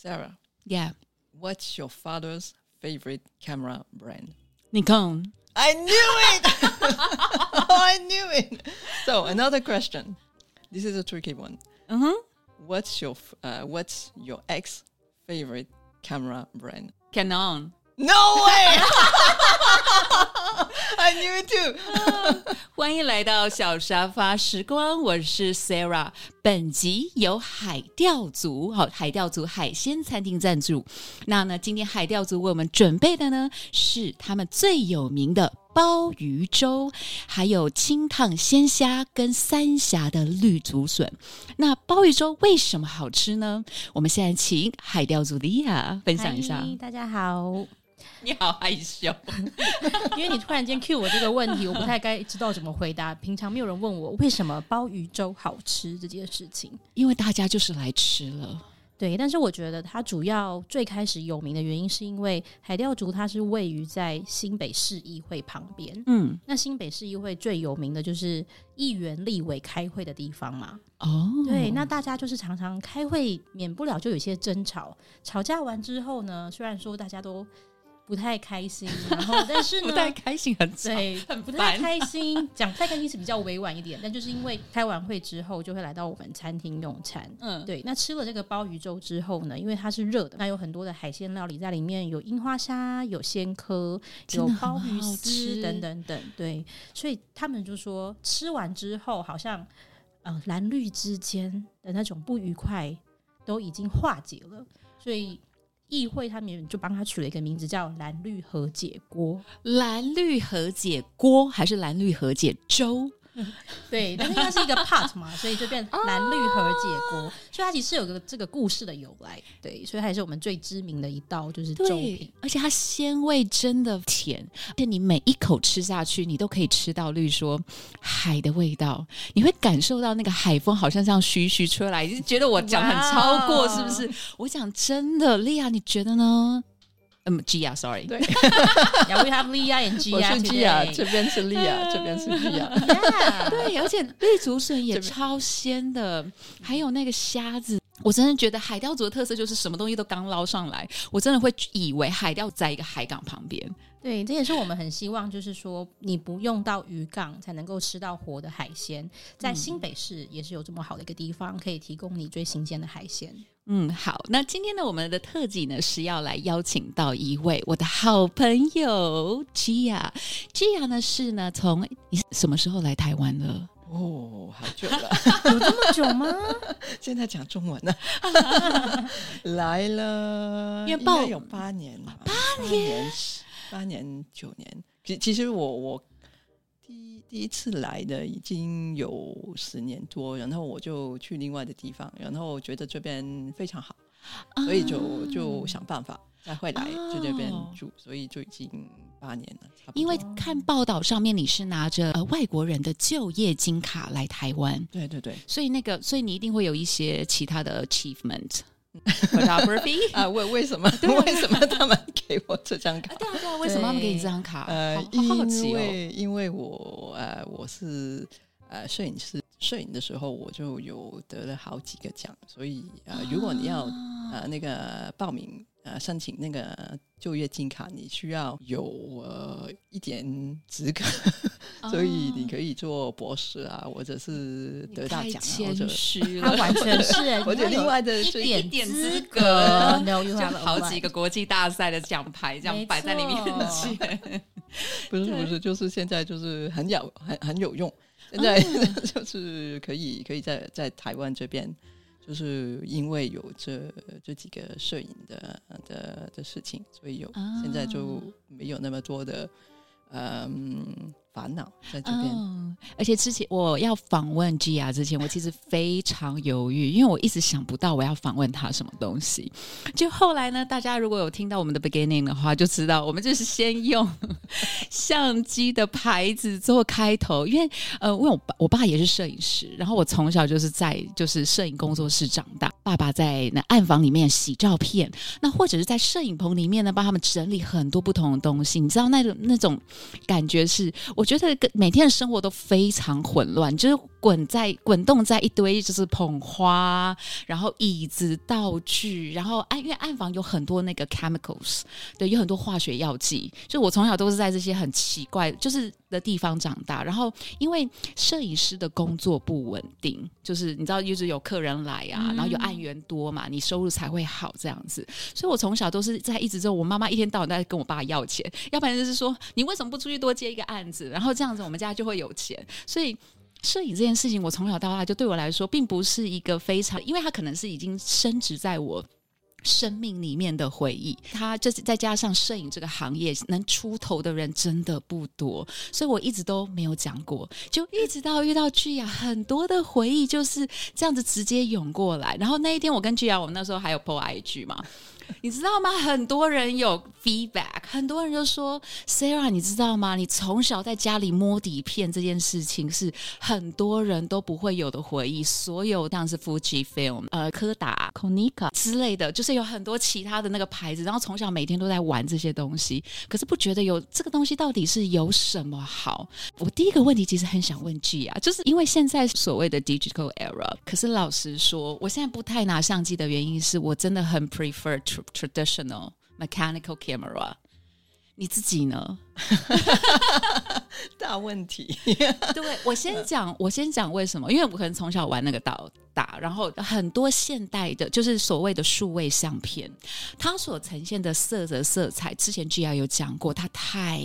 Sarah, Yeah, what's your father's favorite camera brand? Nikon. I knew it! oh, I knew it! So, another question. This is a tricky one. Mm-hmm. What's your uh, what's your ex favorite camera brand? Canon. No way! I knew it too. 欢迎来到小沙发时光，我是 Sarah。本集由海钓族好海钓族海鲜餐厅赞助。那呢，今天海钓族为我们准备的呢是他们最有名的鲍鱼粥，还有清烫鲜虾跟三峡的绿竹笋。那鲍鱼粥为什么好吃呢？我们现在请海钓族的亚分享一下。嗨大家好。你好害羞，因为你突然间 cue 我这个问题，我不太该知道怎么回答。平常没有人问我为什么鲍鱼粥好吃这件事情。因为大家就是来吃了。对，但是我觉得它主要最开始有名的原因，是因为海钓族它是位于在新北市议会旁边。嗯，那新北市议会最有名的就是议员、立委开会的地方嘛。哦，对，那大家就是常常开会，免不了就有一些争吵。吵架完之后呢，虽然说大家都不太开心，然后但是呢，不太开心，很对，很不太开心。讲不太开心是比较委婉一点，但就是因为开完会之后就会来到我们餐厅用餐。嗯，对，那吃了这个鲍鱼粥之后呢，因为它是热的，那有很多的海鲜料理在里面，有樱花虾、有鲜科、有鲍鱼丝等等等。对，所以他们就说吃完之后，好像呃蓝绿之间的那种不愉快都已经化解了，所以。议会他们就帮他取了一个名字叫“蓝绿和解锅”，蓝绿和解锅还是蓝绿和解粥？对，但是它是一个 part 嘛，所以就变蓝绿和解锅，所以它其实有个这个故事的由来，对，所以它也是我们最知名的一道就是粥品。而且它鲜味真的甜，而且你每一口吃下去，你都可以吃到，例如说海的味道，你会感受到那个海风好像这样徐徐吹来，就觉得我讲很超过，是不是？我讲真的，莉亚，你觉得呢？嗯，G 啊，sorry，对，Yeah, we have Leah and Gia 是 Gia，这边是 Lia，这边是 Gia。Yeah，对，而且绿竹笋也超鲜的，还有那个虾子。我真的觉得海钓族的特色就是什么东西都刚捞上来，我真的会以为海钓在一个海港旁边。对，这也是我们很希望，就是说你不用到渔港才能够吃到活的海鲜，在新北市也是有这么好的一个地方，可以提供你最新鲜的海鲜。嗯，好，那今天呢，我们的特辑呢是要来邀请到一位我的好朋友 Gia。Gia 呢是呢从你什么时候来台湾的？哦，好久了，有这么久吗？现在讲中文了。来了，因为报应该有八年了吧，八年，八年九年。其其实我我第一第一次来的已经有十年多，然后我就去另外的地方，然后觉得这边非常好，所以就就想办法再回来就这边哦住，所以就已经八年了，差不多。因为看报道上面你是拿着呃外国人的就业金卡来台湾，对对对所以那个，所以你一定会有一些其他的 achievement。Photography 啊，为为什么 为什么他们给我这张卡？对啊，对啊，为什么他们给你这张卡？呃，因哦。为因为我呃我是呃摄影师，摄影的时候我就有得了好几个奖，所以呃如果你要啊呃那个报名呃申请那个就业金卡，你需要有呃一点资格，所以你可以做博士啊，或者是得大奖啊，或者谦虚他 了，完全是，或者另外的一最点点资资格 好几个国际大赛的奖牌这样摆在你面前。不是不是，就是现在就是很有很很有用。现在就是可以可以在在台湾这边，就是因为有这这几个摄影的的的事情，所以有、啊现在就没有那么多的嗯烦恼在这边。嗯，而且之前我要访问 Gia 之前，我其实非常犹豫，因为我一直想不到我要访问他什么东西。就后来呢，大家如果有听到我们的 beginning 的话，就知道我们就是先用相机的牌子做开头，因为呃，因为我爸我爸也是摄影师，然后我从小就是在就是摄影工作室长大，爸爸在那暗房里面洗照片，那或者是在摄影棚里面呢，帮他们整理很多不同的东西。你知道那种那种感觉是，我觉得每天的生活都非常混乱，就是滚在滚动在一堆就是捧花，然后椅子、道具，然后暗因为暗房有很多那个 chemicals，对，有很多化学药剂。就我从小都是在这些很奇怪就是的地方长大，然后因为摄影师的工作不稳定，就是你知道，一直有客人来啊，然后有案源多嘛，你收入才会好这样子。所以我从小都是在一直之后，我妈妈一天到晚在跟我爸要钱，要不然就是说你为什么不出去多接一个案子，然后这样子我们家就会有钱。所以摄影这件事情，我从小到大就对我来说，并不是一个非常，因为它可能是已经升值在我。生命里面的回忆，他就是再加上摄影这个行业能出头的人真的不多，所以我一直都没有讲过，就一直到遇到剧雅，很多的回忆就是这样子直接涌过来。然后那一天我跟剧雅，我们那时候还有 po IG 嘛。你知道吗？很多人有 feedback，很多人就说：“Sarah，你知道吗？你从小在家里摸底片这件事情是很多人都不会有的回忆。所有当然是 Fuji Film、呃柯达、Konica 之类的，就是有很多其他的那个牌子。然后从小每天都在玩这些东西，可是不觉得有这个东西到底是有什么好？我第一个问题其实很想问 G 啊，就是因为现在所谓的 digital era，可是老实说，我现在不太拿相机的原因是我真的很 prefer。Traditional mechanical camera，你自己呢？大问题。对我先讲，我先讲为什么？因为我可能从小玩那个导打，然后很多现代的，就是所谓的数位相片，它所呈现的色泽色彩，之前 G R 有讲过，它太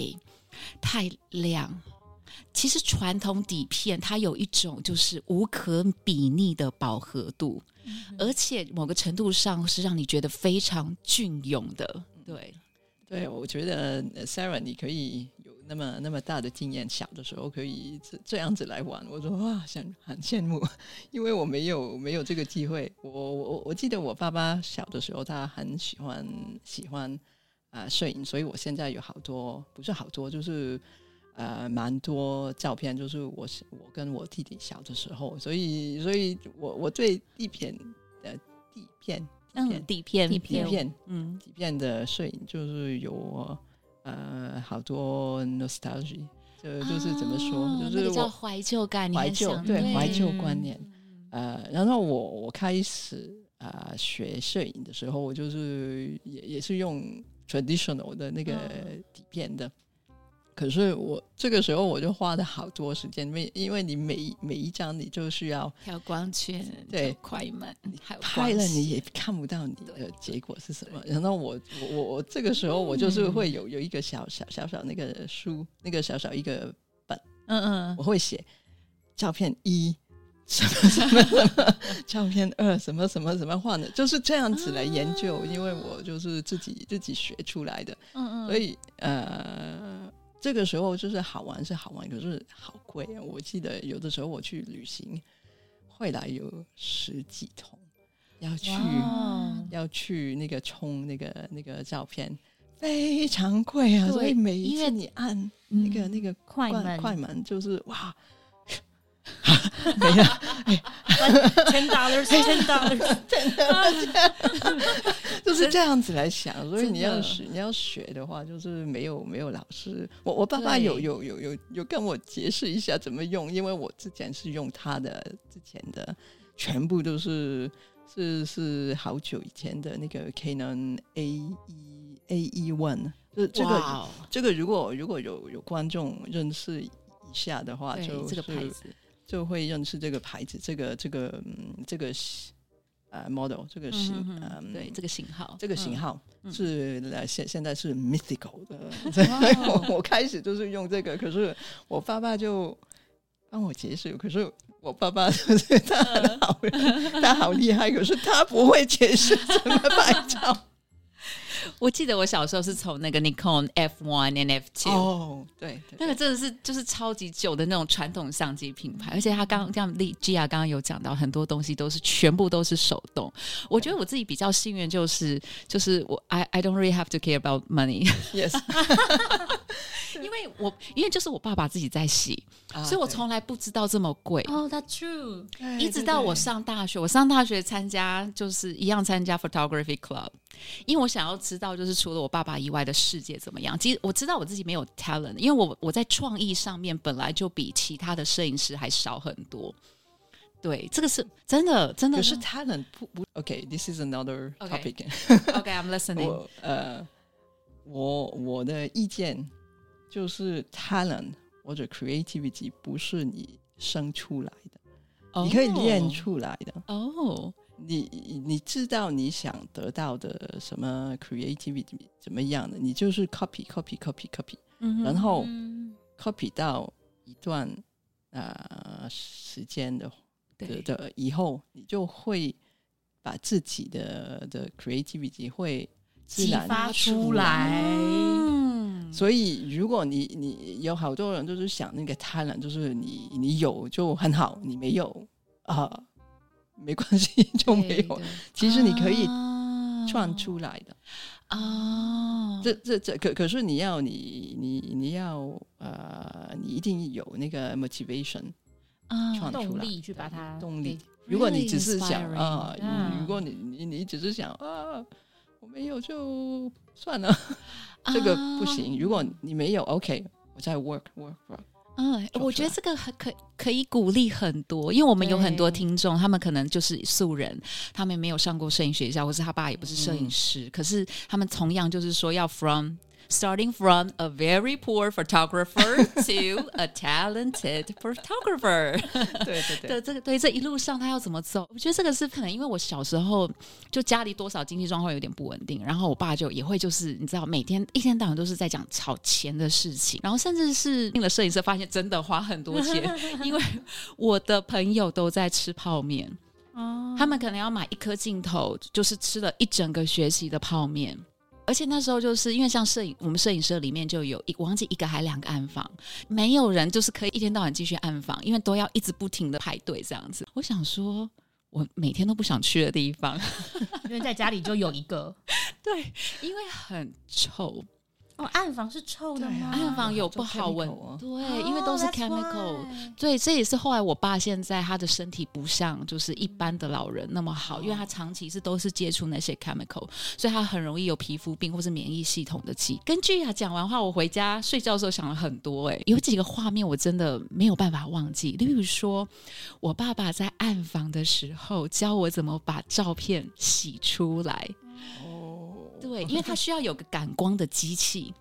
太亮。其实传统底片它有一种就是无可比拟的饱和度。而且某个程度上是让你觉得非常隽永的，对，对，我觉得 Sarah 你可以有那么那么大的经验，小的时候可以这这样子来玩，我说哇，想很羡慕，因为我没有没有这个机会。我我我记得我爸爸小的时候，他很喜欢喜欢啊摄影，所以我现在有好多不是好多，就是。呃，蛮多照片，就是我我跟我弟弟小的时候，所以所以我我对底片的底片，嗯，底片底片，嗯，底片的摄影就是有呃好多 nostalgia，就就是怎么说，就是叫怀旧感，怀旧对怀旧观念。呃，然后我我开始啊学摄影的时候，我就是也也是用 traditional 的那个底片的。可是我这个时候我就花了好多时间，因为因为你每每一张你就需要调光圈，对快门，拍了你也看不到你的结果是什么。然后我我我我这个时候我就是会有有一个小小小小那个书，那个小小一个本，嗯嗯，我会写照片一什么什么什么，照片二什么什么什么画的，就是这样子来研究，因为我就是自己自己学出来的，嗯嗯，所以呃。这个时候就是好玩是好玩，可是好贵啊！我记得有的时候我去旅行，会来有十几桶，要去要去那个冲那个那个照片，非常贵啊！所以每一次你按那个那个快门快门，就是哇。没了，ten dollars，就是这样子来想。所以你要学，你要学的话，就是没有没有老师。我我爸爸有有有有有跟我解释一下怎么用，因为我之前是用他的之前的，全部都是是是好久以前的那个 Canon A 一 A E One。这这个这个如果如果有有观众认识一下的话，就这个牌子。就会认识这个牌子，这个这个嗯，这个呃 model，这个型，嗯，对，这个型号，这个型号是现现在是 mythical 的。我我开始就是用这个，可是我爸爸就帮我解释，可是我爸爸 他很好，他好厉害，可是他不会解释怎么拍照。我记得我小时候是从那个 Nikon F one and F two 哦，对，那个真的是就是超级久的那种传统相机品牌，而且他刚像丽 Gia 刚刚有讲到很多东西都是全部都是手动。我觉得我自己比较幸运，就是就是我 I I don't really have to care about money。Yes，因为我因为就是我爸爸自己在洗，啊所以我从来不知道这么贵。哦、t h a t true。一直到我上大学，我上大学参加就是一样参加 photography club，因为我想要知道就是除了我爸爸以外的世界怎么样。其实我知道我自己没有 talent，因为我我在创意上面本来就比其他的摄影师还少很多。对，这个是真的，真的可是 talent 不不，OK，this、is another topic。OK，I'm、listening。我呃，我我的意见就是 talent 或者 creativity 不是你生出来的，你可以练出来的。哦，你你知道你想得到的什么 creativity 怎么样的，你就是 copy copy copy copy，然后嗯 copy 到一段呃时间的的的以后，你就会把自己的的 creativity 会自激然发出来。所以，如果你你有好多人就是想那个 talent，就是你你有就很好，你没有啊、没关系就没有。其实你可以创出来的。啊，这这这可可是你要你你你要呃，你一定有那个 motivation 啊。创出来动力去把它动力。如果你只是想啊，嗯如果你你你只是想啊，我没有就算了，这个不行。如果你没有，OK，我在 work work work。嗯，我觉得这个很可可以鼓励很多，因为我们有很多听众，他们可能就是素人，他们没有上过摄影学校，或是他爸也不是摄影师，可是他们同样就是说要 from starting from a very poor photographer to a talented photographer 对 对对，的这个对这一路上他要怎么走？我觉得这个是可能因为我小时候就家里多少经济状况有点不稳定，然后我爸就也会就是你知道每天一天到晚都是在讲炒钱的事情，然后甚至是进了摄影社发现真的花很多钱，因为我的朋友都在吃泡面，哦他们可能要买一颗镜头，就是吃了一整个学期的泡面。而且那时候就是因为像摄影，我们摄影社里面就有一我忘记一个还两个暗房，没有人就是可以一天到晚继续暗房，因为都要一直不停的排队这样子。我想说，我每天都不想去的地方，因为在家里就有一个。对，因为很臭，哦，暗房是臭的吗？暗房有不好闻对，因为都是 chemical。对，这也是后来我爸现在他的身体不像就是一般的老人那么好，因为他长期是都是接触那些 chemical，所以他很容易有皮肤病或是免疫系统的疾。跟剧雅讲完话，我回家睡觉的时候想了很多、哎，有几个画面我真的没有办法忘记，例如说我爸爸在暗房的时候教我怎么把照片洗出来，哦，对，因为它需要有个感光的机器，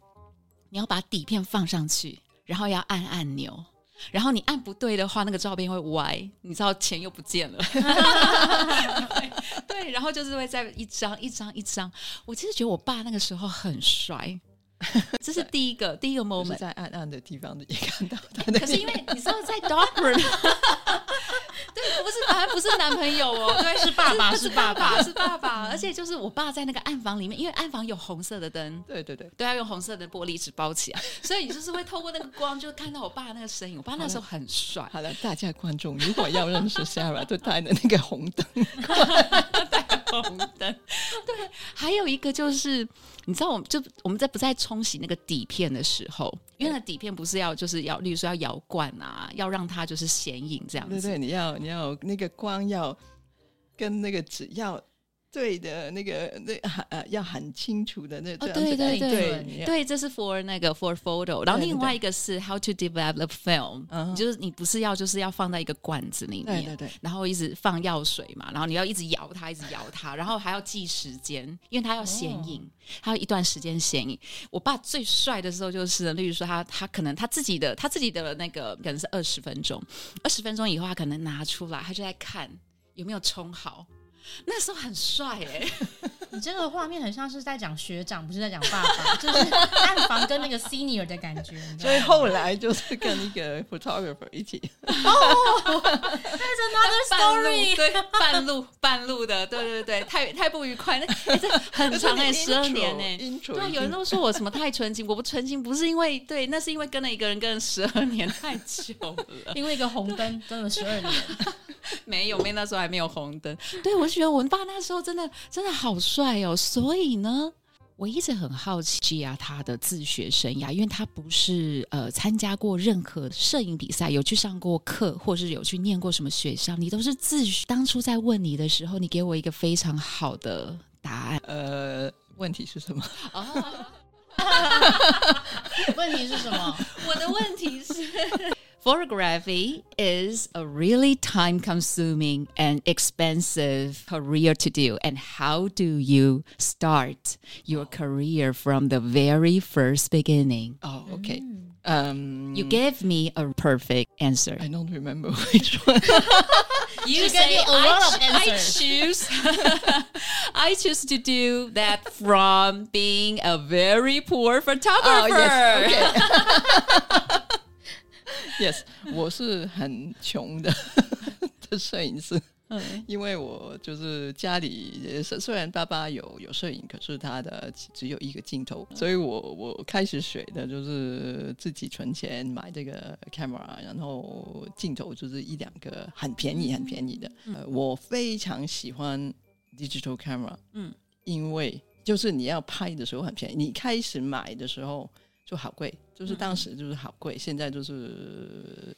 你要把底片放上去，然后要按按钮，然后你按不对的话，那个照片会歪，你知道钱又不见了。对，然后就是会在一张一张一张。我其实觉得我爸那个时候很帅，这是第一个第一个 moment。在暗暗的地方也看到他的。可是因为你知道在 dark room，对，不是反正不是男朋友哦，对，是爸爸是爸爸，是爸爸，而且就是我爸在那个暗房里面，因为暗房有红色的灯，对对对，都，要用红色的玻璃纸包起来，所以你就是会透过那个光，就看到我爸那个身影。我爸那时候很帅，好了，大家观众如果要认识 Sarah，就带的那个红灯。红灯。对，还有一个就是，你知道，我们就我们在不在冲洗那个底片的时候，因为那底片不是要就是要，例如说要摇罐啊，要让它就是显影这样子。对对，你要你要那个光要跟那个纸要对的那个那很呃要很清楚的那对对哎对对，这是 for 那个 for photo，然后另外一个是 how to develop film，、嗯就是你不是要就是要放在一个罐子里面，对对对，然后一直放药水嘛，然后你要一直摇它，一直摇它，然后还要记时间，因为它要显影，它要一段时间显影。我爸最帅的时候就是，例如说他他可能他自己的他自己的那个可能是二十分钟，二十分钟以后他可能拿出来，他就在看有没有冲好。那时候很帅哎、你这个画面很像是在讲学长，不是在讲爸爸，就是暗房跟那个 senior 的感觉。所以后来就是跟一个 photographer 一起，another 半 story 路对半路半路的，对对对，太太不愉快，那、欸、这很长哎、十二年呢、intro，对，有人都说我什么太纯情，我不纯情，不是因为对，那是因为跟了一个人跟了十二年太久了。因为一个红灯跟了十二年，没有，没那时候还没有红灯。对，我就觉得我爸那时候真的真的好帅哦。所以呢，我我一直很好奇啊，他的自学生涯，因为他不是呃参加过任何摄影比赛，有去上过课，或是有去念过什么学校，你都是自学。当初在问你的时候，你给我一个非常好的答案。呃，问题是什么？哦，问题是什么？我的问题是。Photography is a really time consuming and expensive career to do. And how do you start your career from the very first beginning? Oh, okay. Um, You gave me a perfect answer. I don't remember which one. You She gave you a lot of answers. I choose I choose to do that from being a very poor photographer. Oh, yes, okay. Yes，我是很穷的的摄影师，嗯 因为我就是家里呃虽虽然爸爸有有摄影，可是他的只只有一个镜头，所以我我开始学的就是自己存钱买这个 camera，然后镜头就是一两个很便宜很便宜的。呃，我非常喜欢 digital camera，嗯，因为就是你要拍的时候很便宜，你开始买的时候就好贵，就是当时就是好贵，现在就是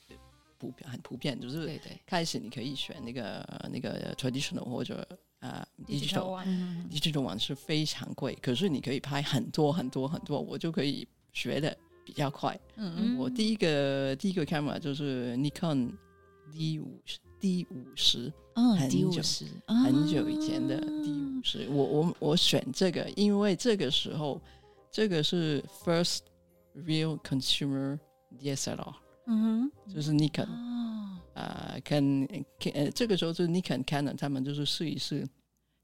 普遍很普遍，就是对对，开始你可以选那个那个 traditional 或者呃 digital One 嗯。digital 网是非常贵，可是你可以拍很多很多很多，我就可以学的比较快。嗯。我第一个第一个 camera 就是 Nikon D 五 D 五十，嗯，很久第五十，很久以前的啊。D 五十，我我我选这个，因为这个时候这个是 first real consumer DSLR，嗯哼。就是 Nikon 哼，哦，啊、跟呃这个时候就是 Nikon、Canon 他们就是试一试，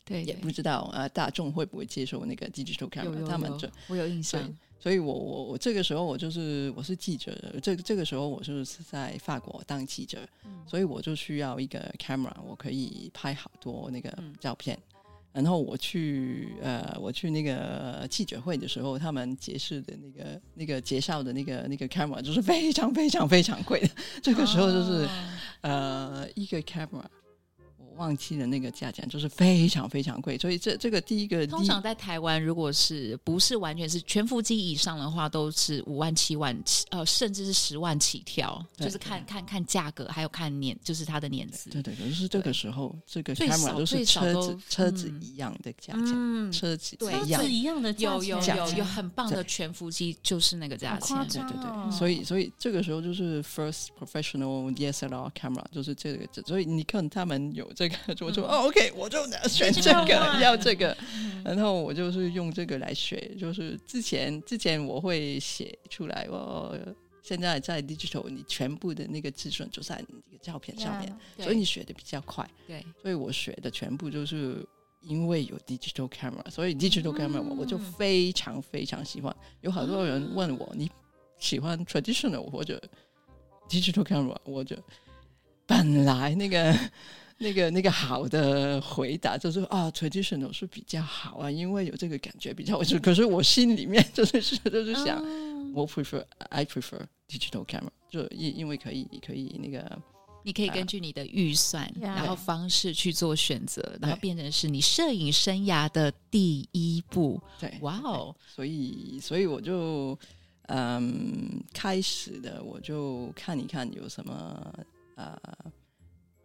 对，也不知道啊、大众会不会接受那个 digital camera，他们就我有印象，，所以我我我这个时候我就是我是记者，这这个时候我就是在法国当记者，嗯。所以我就需要一个 camera，我可以拍好多那个嗯。照片。然后我去呃，我去那个记者会的时候，他们解释的那个那个介绍的那个那个 camera 就是非常非常非常贵的。这个时候就是、哦呃，一个 camera 我忘记了那个价钱，就是非常非常贵。所以这这个第一个通常在台湾，如果是不是完全是全幅机以上的话，都是五万、七万起，呃，甚至是十万起跳，就是看看看价格，还有看年，就是它的年资。对对，就是这个时候这个最 camera 少都是最少都车子车子嗯一样的价钱，嗯，车子对一样车子一样的价有有有有很棒的全幅机，就是那个价钱。对对对，哦所以所以这个时候就是 first professional DSLR camera，就是这个，所以你看他们有这个，我说、哦，OK，我就选这个，要这个，然后我就是用这个来学，就是之前之前我会写出来，我现在在 digital，你全部的那个字准就在你这个照片上面，对所以你学的比较快，对，所以我学的全部就是。因为有 digital camera，所以 digital camera 我我就嗯。非常非常喜欢。有好多人问我，你喜欢 traditional 或者 digital camera，我就本来那个那个那个好的回答就是啊，traditional 是比较好啊，因为有这个感觉比较。我 就可是我心里面就是是就是想，哦我 prefer I prefer digital camera，就因因为可以可以那个你可以根据你的预算，Yeah 然后方式去做选择，然后对变成是你摄影生涯的第一步。对，哇哦，所以所以我就嗯开始的我就看一看有什么呃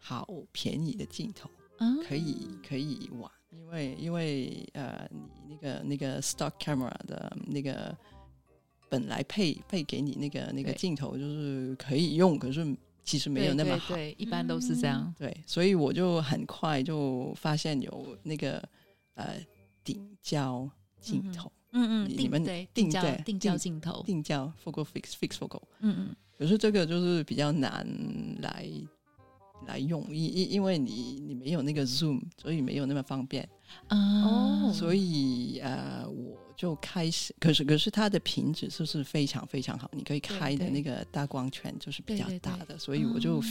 好便宜的镜头嗯可以可以玩，因为因为呃你那个那个 stock camera 的那个本来配配给你那个那个镜头就是可以用，可是其实没有那么好。对，对，一般都是这样。对，所以我就很快就发现有那个呃顶焦镜头，嗯嗯，你你们定对定定焦镜头，定焦 focal fix fix focal，嗯嗯。可是这个就是比较难来来用，因因因为你你没有那个 zoom，所以没有那么方便。哦。所以呃，我就开始，可是可是它的品质就是非常非常好，你可以开的那个大光圈就是比较大的，对所以我就哦。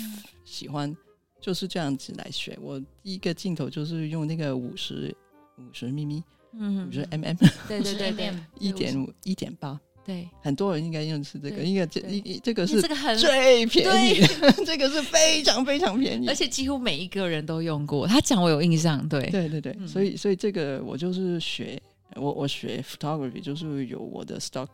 喜欢就是这样子来学。我第一个镜头就是用那个五十五十咪咪嗯五十 mm 对对对对，一点五一点八，对，很多人应该用的是这个，对因为这一一这个是这个很最便宜的，这个是非常非常便宜，而且几乎每一个人都用过。他讲我有印象，对，对对对，嗯。所以所以这个我就是学我我学 photography 就是有我的 stock，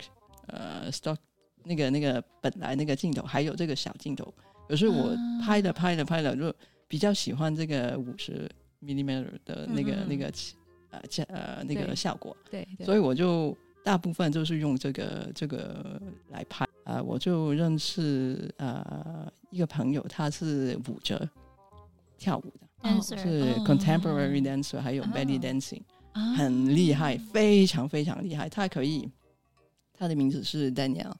呃，stock 那个那个本来那个镜头，还有这个小镜头。可是我拍了拍了拍了，就比较喜欢这个五十 millimeter 的那个、那个呃呃那个效果。对，所以我就大部分就是用这个这个来拍。啊，我就认识呃一个朋友，他是舞者跳舞的，是 contemporary dancer，还有 belly dancing，很厉害，非常非常厉害。他可以，他的名字是 Daniel，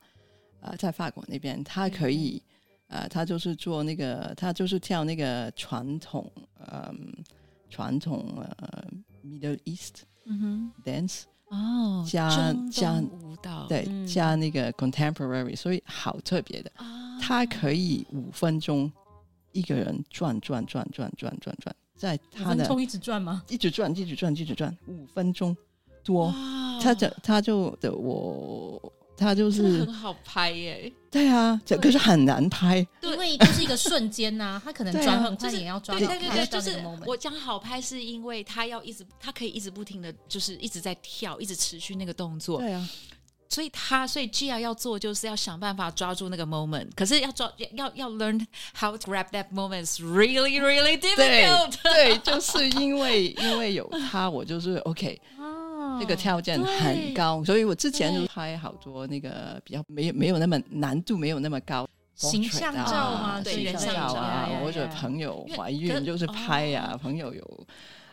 啊，在法国那边，他可以，呃，他就是做那个，他就是跳那个传统，嗯，传统呃 Middle East 嗯哼 dance。哦，加加舞蹈，对，加那个 contemporary，所以好特别的。他可以五分钟一个人转转转转转转转，在他的一直转吗？一直转，一直转，一直转，五分钟多。他就他就的我。他就是很好拍耶，对啊，这可是很难拍，因为就是一个瞬间呐，他可能转很快也要抓。对对对，就是我讲好拍，是因为他要一直，他可以一直不停的就是一直在跳，一直持续那个动作。对啊，所以他所以 Gia 要做就是要想办法抓住那个 moment，可是要抓要要 learn how to grab that moment is really really difficult。对，就是因为因为有他，我就是 OK。那个条件很高，所以我之前就拍好多那个比较没有没有那么难度没有那么高形象照吗？对，形象照啊，或者朋友怀孕就是拍呀，朋友有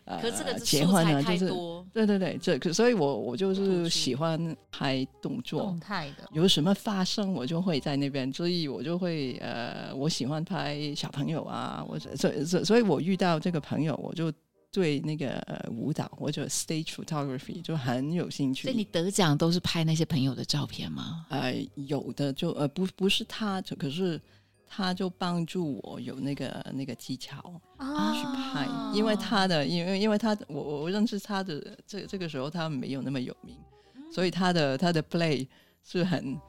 呃结婚呢，就是对对对，这可所以我我就是喜欢拍动作。动态的，有什么发生我就会在那边，所以我就会呃，我喜欢拍小朋友啊，我所所所以我遇到这个朋友我就。对那个舞蹈或者 stage photography 就很有兴趣。所以你得奖都是拍那些朋友的照片吗？呃，有的就呃不不是他，就可是他就帮助我有那个那个技巧去拍，因为他的因为因为他我我认识他的这这个时候他没有那么有名，所以他的他的 play 是很。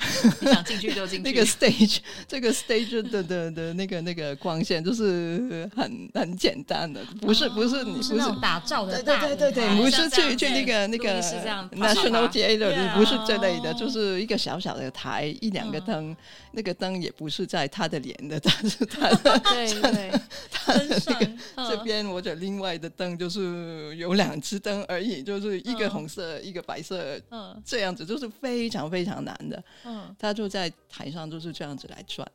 你想进去就进去。那个 stage，这个 stage 的的的那个那个光线就是很很简单的，不是不是不是打造的，对对对对，不是去去那个那个 national theater，不是这类的，就是一个小小的台，一两个灯，那个灯也不是在他的脸的，但是 他的对对，他的那个这边或者另外的灯就是有两只灯而已，就是一个红色一个白色，嗯，这样子就是非常非常难的。他就在台上就是这样子来转，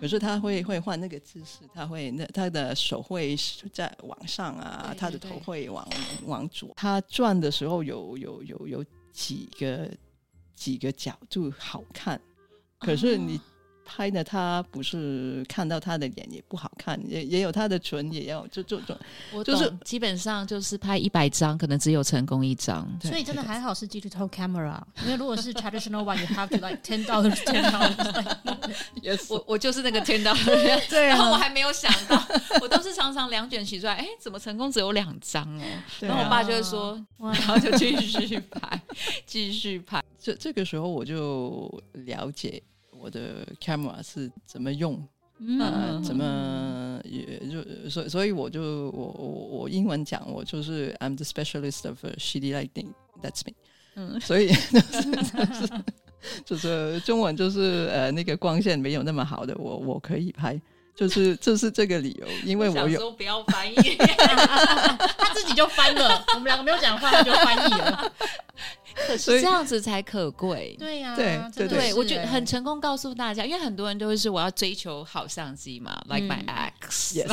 可是他会会换那个姿势，他会那他的手会在往上啊，他的头会往往左。他转的时候有有有有几个几个角度好看，可是你。拍的他不是看到他的脸也不好看，也也有他的唇也要就就就，就是基本上就是拍一百张，可能只有成功一张。所以真的还好是 digital camera，因为如果是 traditional one，you have to like ten dollars ten dollars。我我就是那个 ten dollars，对然后我还没有想到，我都是常常两卷洗出来，哎，怎么成功只有两张哦？然后我爸就会说，然后就继续拍，继续拍。这这个时候我就了解。我的 camera 是怎么用？呃，怎么也就所以，所以我就我我我英文讲，我就是 I'm the specialist of shitty lighting. That's me. 嗯，所以 就是就是中文就是呃那个光线没有那么好的，我我可以拍，就是 就是这个理由，因为我有不要翻译，他自己就翻了，我们两个没有讲话，他就翻译了。可是这样子才可贵，对呀，对对对，我觉得很成功，告诉大家，因为很多人都会是我要追求好相机嘛，like my ex，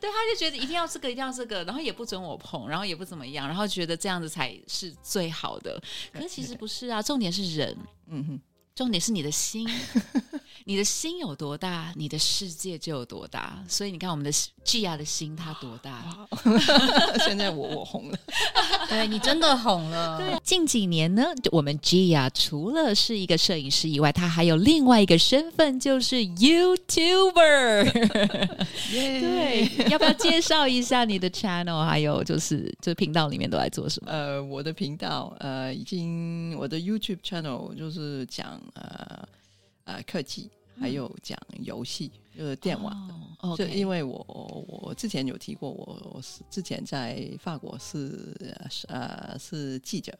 对，他就觉得一定要这个，一定要这个，然后也不准我碰，然后也不怎么样，然后觉得这样子才是最好的。可是其实不是啊，重点是人，嗯哼，重点是你的心。你的心有多大，你的世界就有多大。所以你看，我们的 Gia 的心它多大？现在我我红了，对你真的红了。对，近几年呢，我们 Gia 除了是一个摄影师以外，他还有另外一个身份，就是 YouTuber。对，要不要介绍一下你的 channel？还有就是这频道里面都在做什么？呃，我的频道呃，已经我的 YouTube channel 就是讲呃呃科技。还有讲游戏，就是电网的。哦就因为我我之前有提过，我我是之前在法国是呃是记者，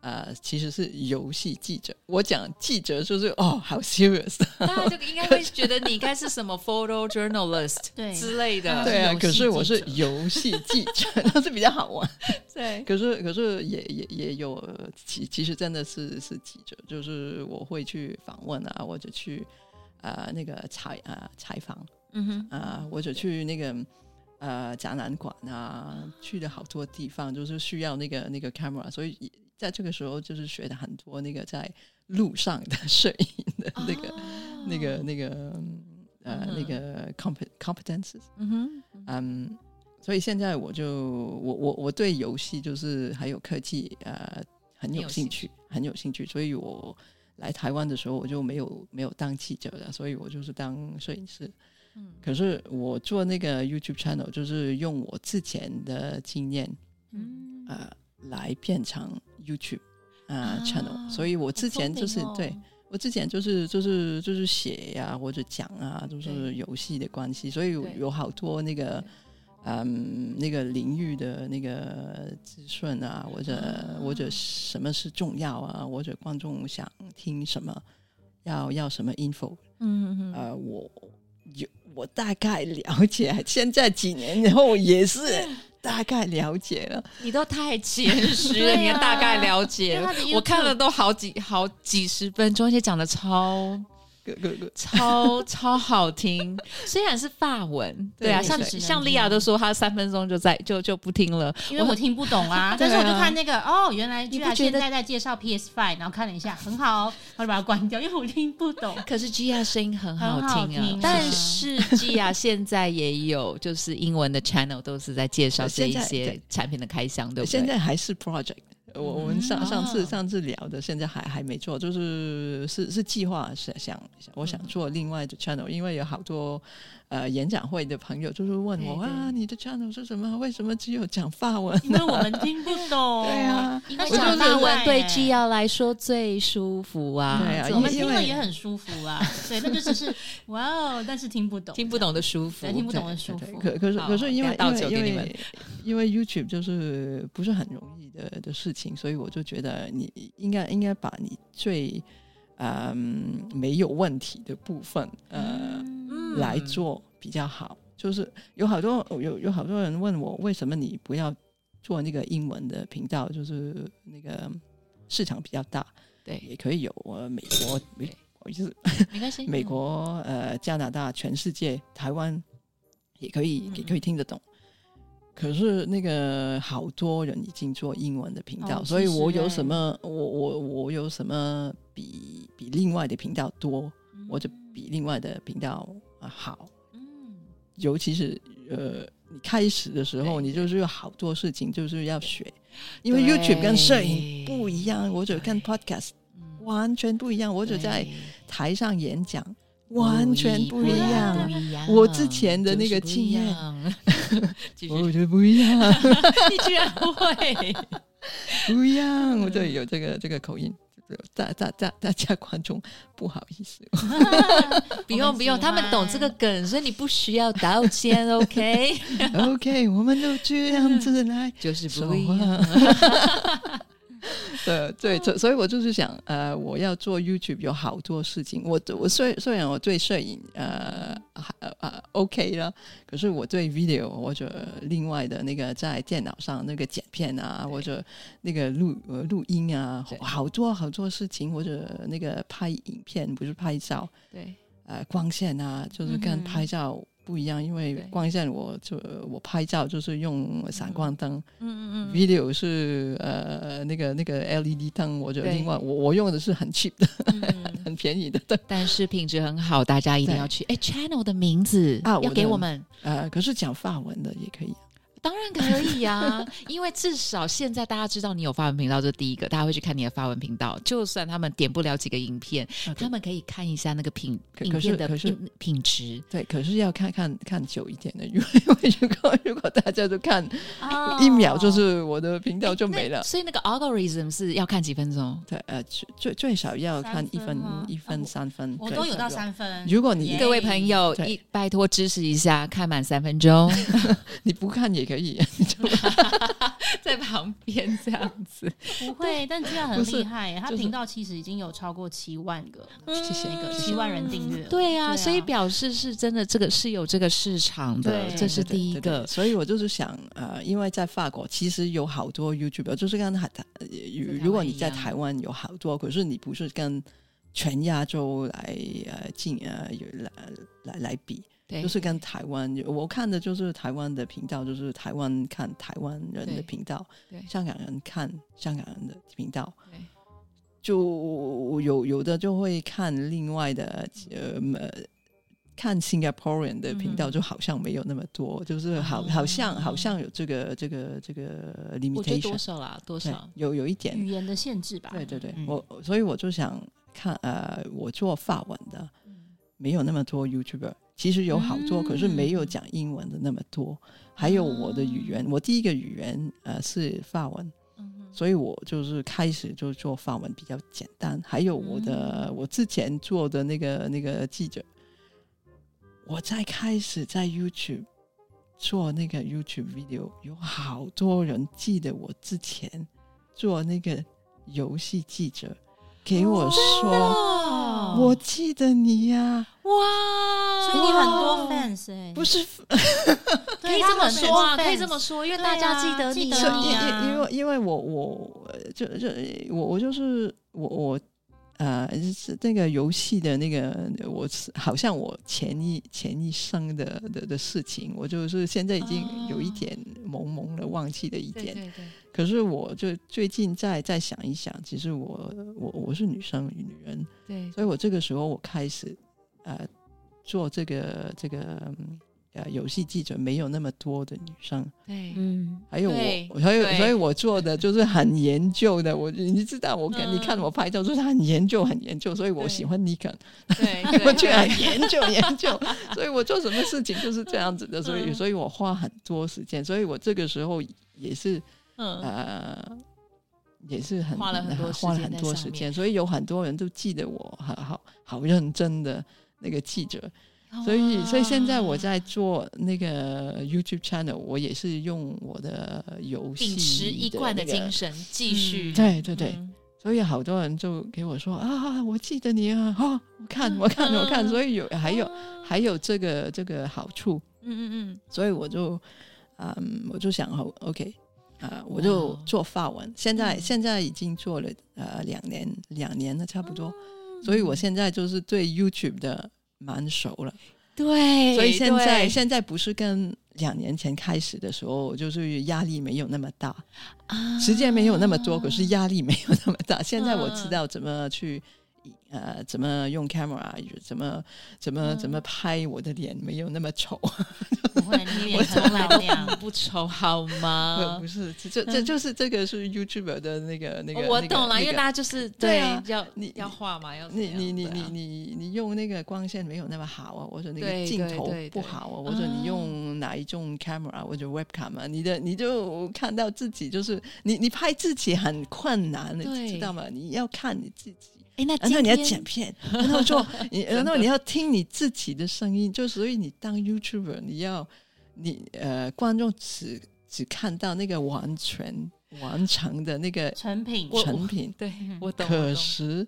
呃其实是游戏记者。我讲记者就是哦，好 serious，大家就应该会觉得你应该是什么 photo journalist 对之类的，对啊。可是我是游戏记者，那是比较好玩。对，可是可是也也也有，呃其其实真的是是记者，就是我会去访问啊，或者去呃那个采啊、采访嗯哼，啊、或者去那个呃展览馆啊，去了好多地方，就是需要那个那个 camera，所以在这个时候就是学的很多那个在路上的 摄影的那个、那个那个呃、嗯那个 compet competences。嗯哼，嗯，所以现在我就我我我对游戏就是还有科技呃很有兴趣，很有兴趣，所以我来台湾的时候我就没有没有当记者的，所以我就是当摄影师。嗯可是我做那个 YouTube channel，就是用我之前的经验嗯呃来变成 YouTube 啊、啊 channel，所以我之前就是、对。我之前就是就是就是写呀、或者讲啊，就是游戏的关系，所以有有好多那个嗯那个领域的那个资讯啊，或者、啊。或者什么是重要啊，或者观众想听什么，要要什么 info，嗯嗯嗯，呃，我有我大概了解，现在几年以后也是大概了解了。你都太谦虚了，啊你的大概了解因为他的，我看了都好几好几十分钟，而且讲的超超超好听，虽然是法文，对啊，像像莉亚都说她三分钟就在就就不听了，因为我听不懂啊，但是我就看那个哦，原来居然现在在介绍 PS Five，然后看了一下，很好哦，我就把它关掉，因为我听不懂。可是 Gia 声音很好听啊，但是是 Gia 现在也有就是英文的 channel 都是在介绍这一些对产品的开箱，对不对？现在还是 project。我我们上嗯上次哦上次聊的，现在还还没做，就是是是计划是想我想做另外的 channel，因为有好多呃演讲会的朋友就是问我啊，你的 channel 是什么？为什么只有讲法文？因为我们听不懂。对啊，因为我讲讲法文对基 Gia 来说最舒服啊，对啊我们听了也很舒服啊，对，那就只是 哇哦，但是听不懂，听不懂的舒服对，，听不懂的舒服。可可是可是因为因为因给你们为因为 YouTube 就是不是很容易的的事情，所以我就觉得你应该应该把你最嗯没有问题的部分呃、嗯来做比较好。就是有好多有有好多人问我，为什么你不要做那个英文的频道？就是那个市场比较大，对也可以有呃美国美对就是没关系，美国、呃加拿大、全世界、台湾也可以嗯也可以听得懂。可是那个好多人已经做英文的频道，哦所以我有欸什么我我我有什么比比另外的频道多，或者比另外的频道、啊好？嗯。尤其是呃，你开始的时候，你就是有好多事情就是要学，因为 YouTube 跟摄影不一样，或者看 Podcast 嗯。完全不一样，或者在台上演讲完全不一样。我之前的那个经验。我觉得不一样，你居然不会，不一样，我这里有这个这个口音，大大大大家观众不好意思，不用不用，他们懂这个梗，所以你不需要道歉，OK？OK，我们都这样子来就是说不一样，话。对对，所所以我就是想，呃，我要做 YouTube 有好多事情。我我虽虽然我对摄影呃还呃呃 OK 了，可是我对 video 或者另外的那个在电脑上那个剪片啊，或者那个录呃录音啊，好多好多事情，或者那个拍影片不是拍照，对。呃光线啊，就是跟拍照不一样，因为对光线我就我拍照就是用闪光灯。嗯嗯嗯，video 是呃那个那个 LED 灯，我就对另外我我用的是很 cheap 的、嗯 很便宜的灯。但是品质很好，大家一定要去。哎，channel 的名字要啊要给我们呃，可是讲法文的也可以，当然可以呀、因为至少现在大家知道你有发文频道，这是第一个，大家会去看你的发文频道。就算他们点不了几个影片，啊他们可以看一下那个品可影片的可是可是品品质。对，可是要看看看久一点的，因为因为如果如果大家都看哦一秒，就是我的频道就没了。所以那个 algorithm 是要看几分钟？对，呃，最最最少要看一分一分哦三分，对我都有到三分。如果你各位朋友，一拜托支持一下，看满三分钟，你不看也可以。在旁边这样子。不会，但这样很厉害耶。他频道其实已经有超过七万个，谢谢那个谢谢七万人订阅。对啊，所以表示是真的，这个是有这个市场的，这是第一个。所以我就是想，呃，因为在法国其实有好多 YouTuber，就是跟台台，如果你在台湾有好多，可是你不是跟全亚洲来呃进呃有来来来比，对，就是跟台湾，我看的就是台湾的频道，就是台湾看台湾人的频道对，香港人看香港人的频道，对。就有有的就会看另外的呃呃看 Singaporean 的频道，嗯。就好像没有那么多，就是好好像好像有这个这个这个我觉得多 limitation，少啦，多少，有有一点，语言的限制吧。对对对，嗯。我所以我就想看呃，我做法文的。没有那么多 YouTuber，其实有好多，嗯可是没有讲英文的那么多。还有我的语言，我第一个语言呃是法文，嗯所以我就是开始就做法文比较简单。还有我的、我之前做的那个那个记者，我在开始在 YouTube 做那个 YouTube video，有好多人记得我之前做那个游戏记者，给我说。哦我记得你呀、哇，所以你很多 fans 哎，不是。可以这么说啊，可以这么说，因为大家记得你因因因为因为我我呃就就我我就是我我呃是那个游戏的那个我是好像我前一前一生的的的事情，我就是现在已经有一点朦朦的忘记了一点。对对，可是我就最近再再想一想，其实我我我是女生女人，对所以我这个时候我开始呃做这个这个嗯呃游戏记者，没有那么多的女生。对嗯，还有我，所以所以我做的就是很研究的。我你知道，我你看我拍照，就是很研究，很研究。所以我喜欢尼肯，对，我就很研究研究。所以我做什么事情就是这样子的。所以嗯所以我花很多时间。所以我这个时候也是嗯，呃。也是很花了很多时花了很多时间，所以有很多人都记得我好好好认真的那个记者，所以，所以现在我在做那个 YouTube channel，我也是用我的游戏秉持一贯的精神继续，对对对，嗯。所以好多人就给我说啊，我记得你啊，哦，我看我看我看，嗯。所以有还有还有这个这个好处，嗯嗯嗯。所以我就嗯，我就想好 OK。啊、我就做法文，现在、嗯。现在已经做了呃两年，两年了差不多，嗯，所以我现在就是对 YouTube 的蛮熟了。对，所以现在现在不是跟两年前开始的时候，就是压力没有那么大，啊时间没有那么多，可是压力没有那么大。现在我嗯知道怎么去。呃，怎么用 camera，怎么怎么嗯怎么拍我的脸没有那么丑？不会，你脸我很从来都漂亮。不丑好吗 不？不是，这这这就是这个是 YouTuber 的那个那个。嗯我懂了，因为大家就是对啊要你要画嘛，要你你你你你你用那个光线没有那么好啊，或者那个镜头不好啊，或者你用哪一种 camera 或者 webcam 啊，你的你就看到自己就是你你拍自己很困难，你知道吗？你要看你自己，哎，那然后你要剪片，然后说你真的然后你要听你自己的声音，就所以你当 YouTuber 你要你呃观众只只看到那个完全完成的那个成品，成品。对嗯我懂，我可懂。是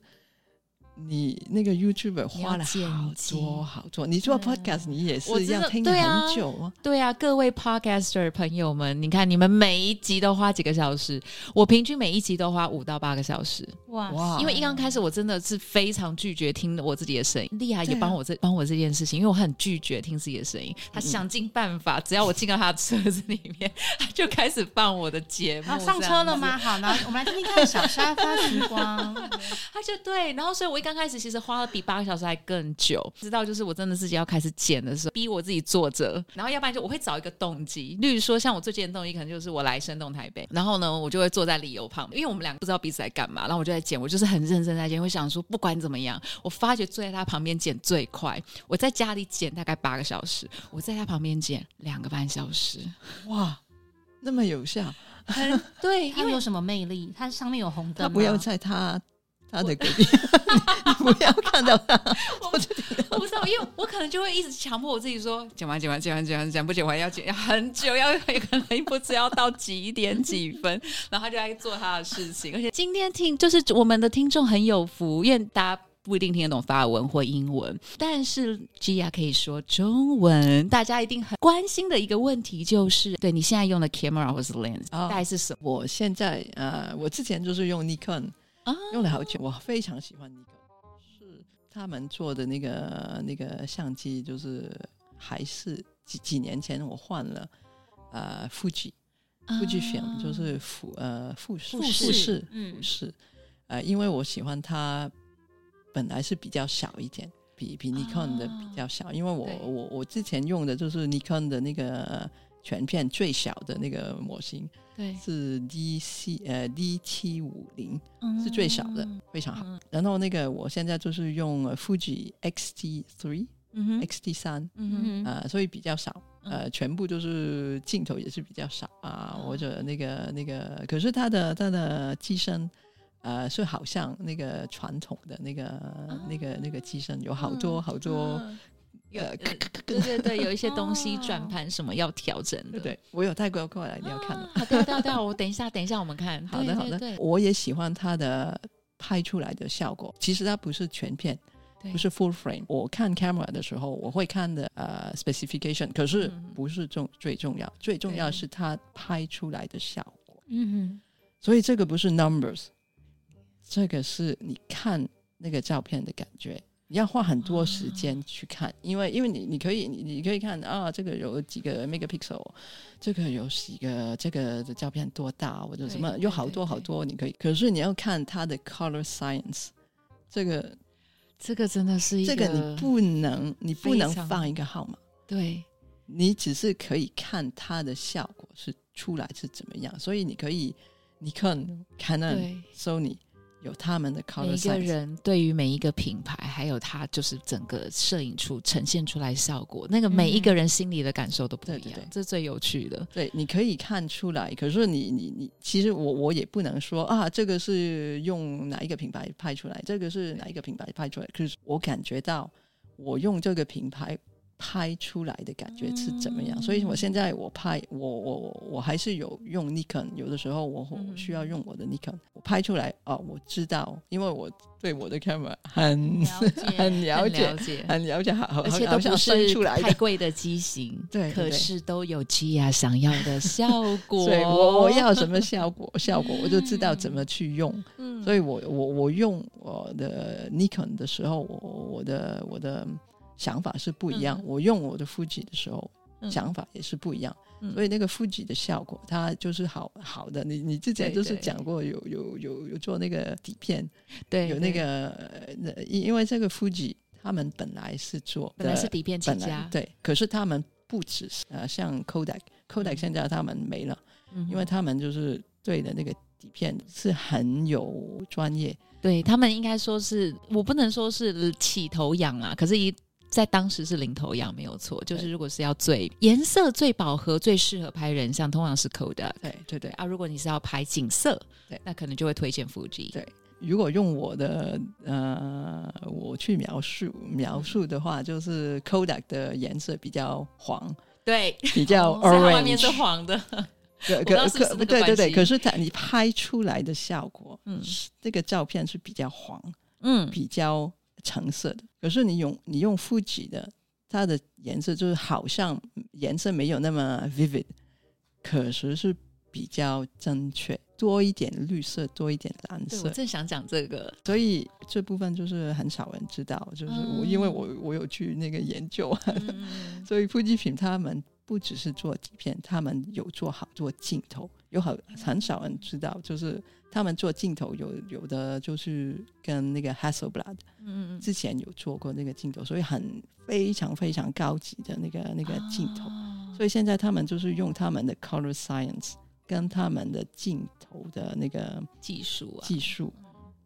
你那个要花了好多好多，你做 Podcast 你也是要听很久啊。对啊，各位 podcaster 朋友们，你看你们每一集都花几个小时，我平均每一集都花五到八个小时。哇哇因为一刚开始我真的是非常拒绝听我自己的声音，丽亚也帮我这帮我这件事情，因为我很拒绝听自己的声音。她想尽办法，只要我进到她的车子里面，她就开始放我的节目。好上车了吗？好，那我们来听听看小沙发时光。他就对，然后所以我一刚刚开始其实花了比八个小时还更久，直到就是我真的自己要开始剪的时候，逼我自己坐着，然后要不然就我会找一个动机，例如说像我最近的动机可能就是我来生动台北，然后呢我就会坐在理由旁，因为我们两个不知道彼此在干嘛，然后我就在剪，我就是很认真在剪，会想说不管怎么样，我发觉坐在他旁边剪最快，我在家里剪大概八个小时，我在他旁边剪两个半小时，哇，那么有效。很对，它有什么魅力？它上面有红灯，不要在他他的隔壁，你不要看到他。我我不知道，因为我可能就会一直强迫我自己说，剪完剪完剪完剪完剪不剪完要剪要很久，要可能不知道到几点几分，然后他就在做他的事情。而且今天听就是我们的听众很有福，因为大家。不一定听得懂法文或英文，但是 Gia 可以说中文。大家一定很关心的一个问题就是，对你现在用的 camera 或是 lens 大概是什么？我现在呃，我之前就是用 Nikon，啊用了好久，我非常喜欢 Nikon，是他们做的那个那个相机，就是还是几几年前我换了呃，Fuji，Fujifilm 就是富呃富富士富士，呃，因为我喜欢它。本来是比较小一点，比比 Nikon 的比较小，因为我我我之前用的就是 Nikon 的那个全片最小的那个模型，对，是 D C 呃 D 七五零，是最小的，非常好。然后那个我现在就是用 Fuji X T three，嗯 x T 三，嗯啊，所以比较少，呃，全部都是镜头也是比较少啊，或者那个那个，可是它的它的机身。呃，是好像那个传统的那个那个那个机身有好多好多，呃，对对对，有一些东西转盘什么要调整的。对，我有带过过来，你要看吗。好的，好的，我等一下，等一下我们看。好的，好的。我也喜欢它的拍出来的效果。其实它不是全片，不是 full frame。我看 camera 的时候，我会看的呃 specification，可是不是重最重要，最重要是它拍出来的效果。嗯哼。所以这个不是 numbers。这个是你看那个照片的感觉，你要花很多时间去看，因为因为你你可以你你可以看啊，这个有几个 megapixel，这个有几个这个的照片多大或者什么，有好多好多你可以，可是你要看它的 color science，这个这个真的是一个，这个你不能你不能放一个号码，对。你只是可以看它的效果是出来是怎么样，所以你可以你看 Canon、Sony。有他们的每一个人对于每一个品牌，还有他就是整个摄影出呈现出来效果，那个每一个人心里的感受都不一样，这是最有趣的。对，你可以看出来。可是你你你，其实我我也不能说啊，这个是用哪一个品牌拍出来，这个是哪一个品牌拍出来。可是我感觉到，我用这个品牌。拍出来的感觉是怎么样？所以我现在我拍我我我还是有用 Nikon，有的时候我我需要用我的 Nikon，我拍出来哦，我知道，因为我对我的 camera 很 很了解，很了解，好，而且都不是太贵的机型，对，可是都有 G 啊想要的效果。对，我我要什么效果？效果我就知道怎么去用。嗯，所以我我我用我的 Nikon 的时候，我我的我的。想法是不一样，我用我的腹肌的时候，想法也是不一样，所以那个腹肌的效果，它就是好好的。你你之前就是讲过，有有有有做那个底片，对，有那个，因因为这个腹肌他们本来是做，本来是底片起家，对，可是他们不只是呃，像 Kodak，Kodak 现在他们没了，因为他们就是对的那个底片是很有专业，对他们应该说是我不能说是起头痒啊，可是一。在当时是领头羊没有错，就是如果是要最颜色最饱和、最适合拍人像，通常是 Kodak。对对对啊，如果你是要拍景色，对，那可能就会推荐 Fuji。对，如果用我的呃，我去描述描述的话，就是 Kodak 的颜色比较黄，对，比较 orange，外面是黄的。可 可可，对对对，可是它你拍出来的效果，嗯，这个照片是比较黄，嗯，比较。橙色的，可是你用你用富吉的，它的颜色就是好像颜色没有那么 vivid，可是是比较正确，多一点绿色，多一点蓝色。我正想讲这个，所以这部分就是很少人知道，就是我因为我我有去那个研究，所以富吉品他们不只是做底片，他们有做好做镜头，有很很少人知道，就是他们做镜头有有的就是跟那个 Hasselblad 嗯嗯之前有做过那个镜头，所以很非常非常高级的那个那个镜头。哦所以现在他们就是用他们的 color science 跟他们的镜头的那个技术啊，技术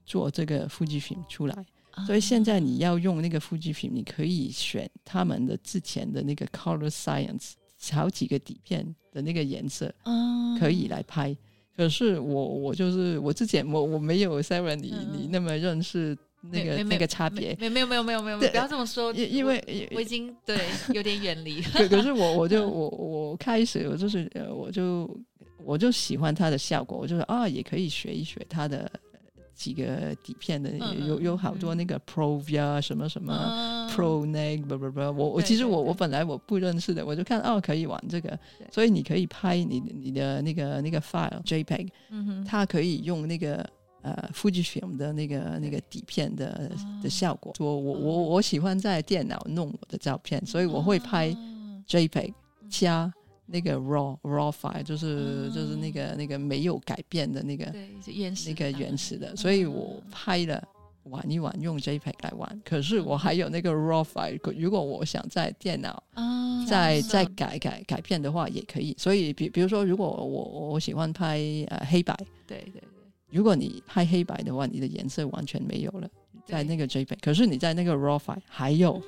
做这个 Fujifilm 出来。啊所以现在你要用那个 Fujifilm，你可以选他们的之前的那个 color science 好几个底片的那个颜色嗯可以来拍。可是我我就是我之前我我没有 seven 你嗯你那么认识那个那个差别，没没有没有没有没有，不要这么说，因因为我我已经对 有点远离。可可是我我就我我开始我就是呃我就我就喜欢它的效果，我就说啊也可以学一学它的几个底片的，嗯有有好多那个 Provia 什么什么。嗯。Pro 那不不不，我我其实我我本来我不认识的，我就看哦可以玩这个。对，所以你可以拍你你的那个那个 file JPEG，嗯哼。它可以用那个呃 Fujifilm 的那个那个底片的哦的效果。说我我我喜欢在电脑弄我的照片，所以我会拍哦 JPEG 加那个 RAW RAW file，就是哦就是那个那个没有改变的那个对就原始那个原始的，所以我拍了。玩一玩，用 JPEG 来玩。可是我还有那个 RAW file，如果我想在电脑啊再再改改改变的话，也可以。所以比比如说，如果我我喜欢拍呃黑白，对对对如果你拍黑白的话，你的颜色完全没有了，在那个 JPEG。可是你在那个 RAW file 还有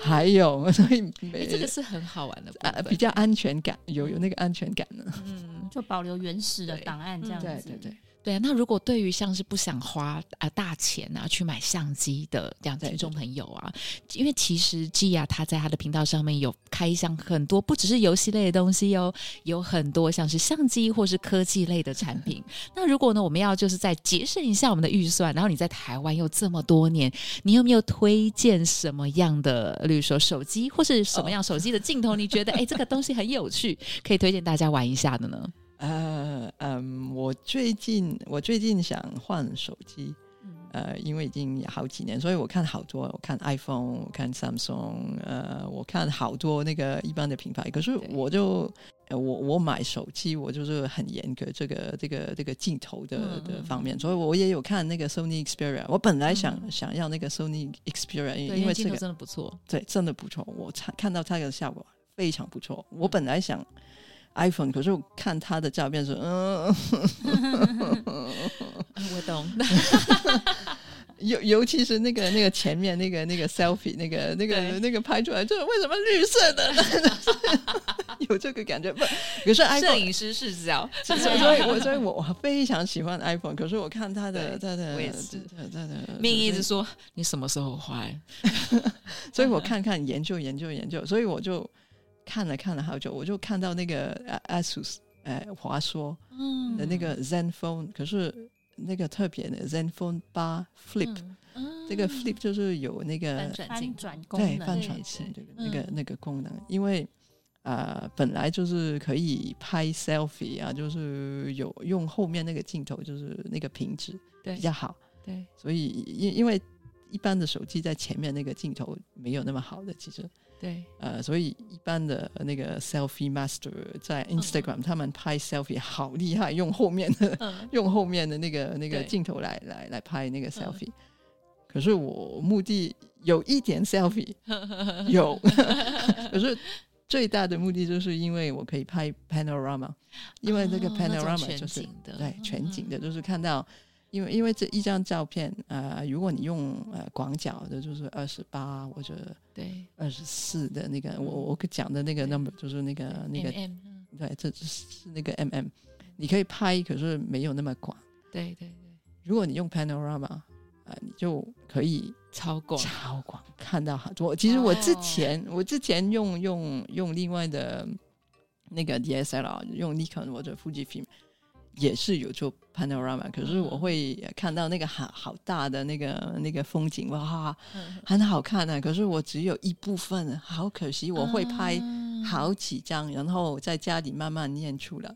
还有，所以诶没这个是很好玩的比较安全感，有有那个安全感呢。嗯就保留原始的档案这样子。对对对。对啊，那如果对于像是不想花啊大钱啊去买相机的这样的听众朋友啊，因为其实 G 啊他在他的频道上面有开箱很多，不只是游戏类的东西哦，有很多像是相机或是科技类的产品。那如果呢，我们要就是再节省一下我们的预算，然后你在台湾又这么多年，你有没有推荐什么样的，例如说手机或是什么样手机的镜头？你觉得哎这个东西很有趣，可以推荐大家玩一下的呢？呃嗯，我最近我最近想换手机，嗯呃，因为已经好几年，所以我看好多，我看 iPhone，我看 Samsung，呃，我看好多那个一般的品牌。可是我就呃我我买手机，我就是很严格这个这个这个镜头的的方面，所以我也有看那个 Sony Xperia。我本来想、嗯想要那个 Sony Xperia，因为这个真的不错。对真的不错，我看看到它的效果非常不错。我本来想 iPhone，可是我看他的照片说，嗯。我懂，尤尤其是那个那个前面那个那个 selfie 那个那个那个拍出来，这为什么绿色的？有这个感觉不？可是摄 iPhone，影师视角，所以所以我所以我我非常喜欢 iPhone，可是我看他的他的我也是它的它的命一直说你什么时候坏？所以我看看研究研究研究，所以我就看了看了好久，我就看到那个呃 ASUS 呃华硕嗯。的那个 Zenfone，可是那个特别的 Zenfone 八 Flip，、嗯这个 Flip 就是有那个翻转功能，对翻对转性这个那个嗯那个功能，因为呃本来就是可以拍 selfie 啊，就是有用后面那个镜头，就是那个品质对。比较好，对。所以因因为一般的手机在前面那个镜头没有那么好的，其实对。呃，所以一般的那个 selfie master 在 Instagram、他们拍 selfie 好厉害，用后面的嗯。用后面的那个那个镜头来来来拍那个 selfie。可是我目的有一点 selfie，有，可是最大的目的就是因为我可以拍 panorama，因为这个 panorama 就是、对全景的，嗯。就是看到。因为因为这一张照片，呃，如果你用呃广角的，就是二十八或者对。二十四的那个，我嗯。我讲的那个对。number 就是那个那个 M M，对，这是那个 mm，你可以拍，可是没有那么广。对对对，如果你用 panorama，啊、你就可以超广。超广看到很多。其实我之哦。前、我之前用用用另外的那个 DSLR，用 Nikon 或者 Fujifilm 也是有做 panorama，可是我会看到那个好好大的那个那个风景，哇，嗯很好看啊、可是我只有一部分，好可惜，我会拍。嗯好几张，然后在家里慢慢念出来。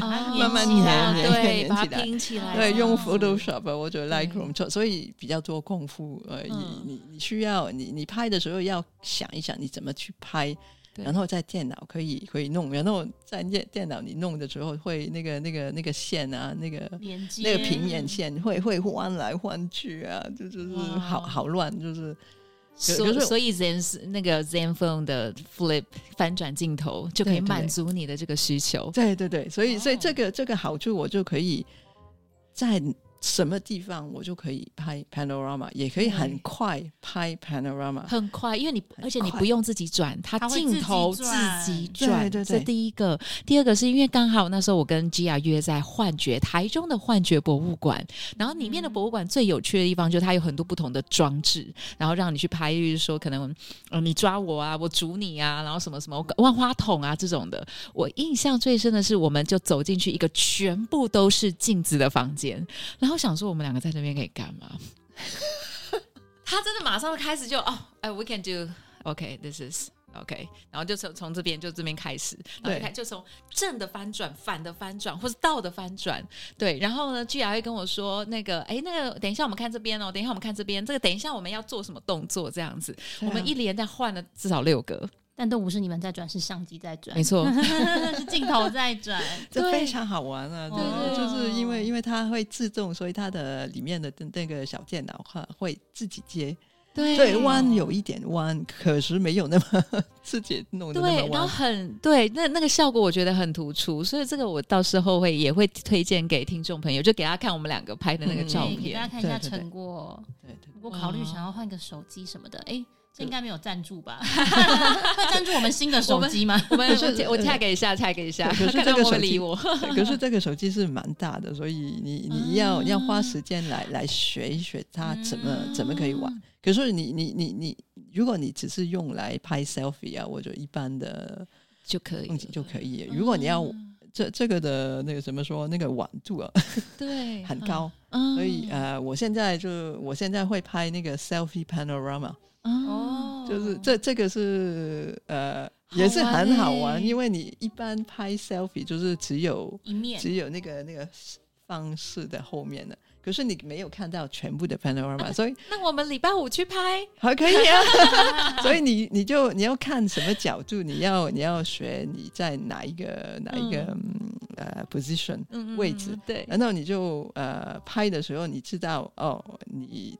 啊 慢慢粘粘粘对，把它拼起来，对，用哦 Photoshop 或者对 Lightroom 做，所以比较多功夫而已。嗯你你需要你你拍的时候要想一想，你怎么去拍对然后在电脑可以可以弄，然后在电电脑你弄的时候会那个那个那个线啊，那个那个平面线会会换来换去啊，就就是好好乱，就是所以所以 Zen 那个 Zen Phone 的 Flip 翻转镜头就可以满足你的这个需求。对对对，所以所以哦这个这个好处我就可以在什么地方我就可以拍 panorama，也可以很快拍 panorama。很快，因为你而且你不用自己转，它镜头自自己转己转，对对对这第一个。第二个是因为刚好那时候我跟 Gia 约在幻觉台中的幻觉博物馆，然后里面的博物馆最有趣的地方就是它有很多不同的装置，然后让你去拍，就是说可能呃你抓我啊，我煮你啊，然后什么什么万花筒啊这种的。我印象最深的是，我们就走进去一个全部都是镜子的房间，然后想说我们两个在那边可以干嘛？他真的马上开始就哦，哎，we can do OK，this、is OK，然后就从从这边就这边开始，然后对就开就从正的翻转、反的翻转，或是倒的翻转，对，然后呢，居然会跟我说那个，哎，那个等一下我们看这边哦，等一下我们看这边，这个等一下我们要做什么动作这样子，啊我们一连在换了至少六个，但都不是你们在转，是相机在转，没错，是镜头在转。这非常好玩啊！对就是因为因为它会自动，所以它的里面的那个小电脑会会自己接。对对，弯有一点弯，可是没有那么自己弄的那对，么然后弯。很对，那那个效果我觉得很突出，所以这个我到时候会也会推荐给听众朋友，就给大家看我们两个拍的那个嗯照片给大家。看一下对对对成果。对对如果考虑想要换个手机什么的，哎，这应该没有赞助吧？会赞助我们新的手机吗？我们可是我 我 tag 一下，tag 一下，可是这个手机不理我。可是这个手机是蛮大的，所以你你要、啊要花时间来来学一学它怎么、嗯怎么可以玩。可是你你你你，如果你只是用来拍 selfie 啊，或者一般的就可以就可以。如果你要嗯这这个的那个怎么说，那个晚度啊对 很，高，嗯所以呃，我现在就我现在会拍那个 selfie panorama，哦就是这这个是呃也是很好玩因为你一般拍 selfie 就是只有一面。只有那个那个方式的后面的，可是你没有看到全部的 panorama，所以那我们礼拜五去拍，还可以啊。所以你你就你要看什么角度，你要你要学你在哪一个哪一个、嗯。呃 position，嗯位置，对，然后你就呃拍的时候，你知道哦，你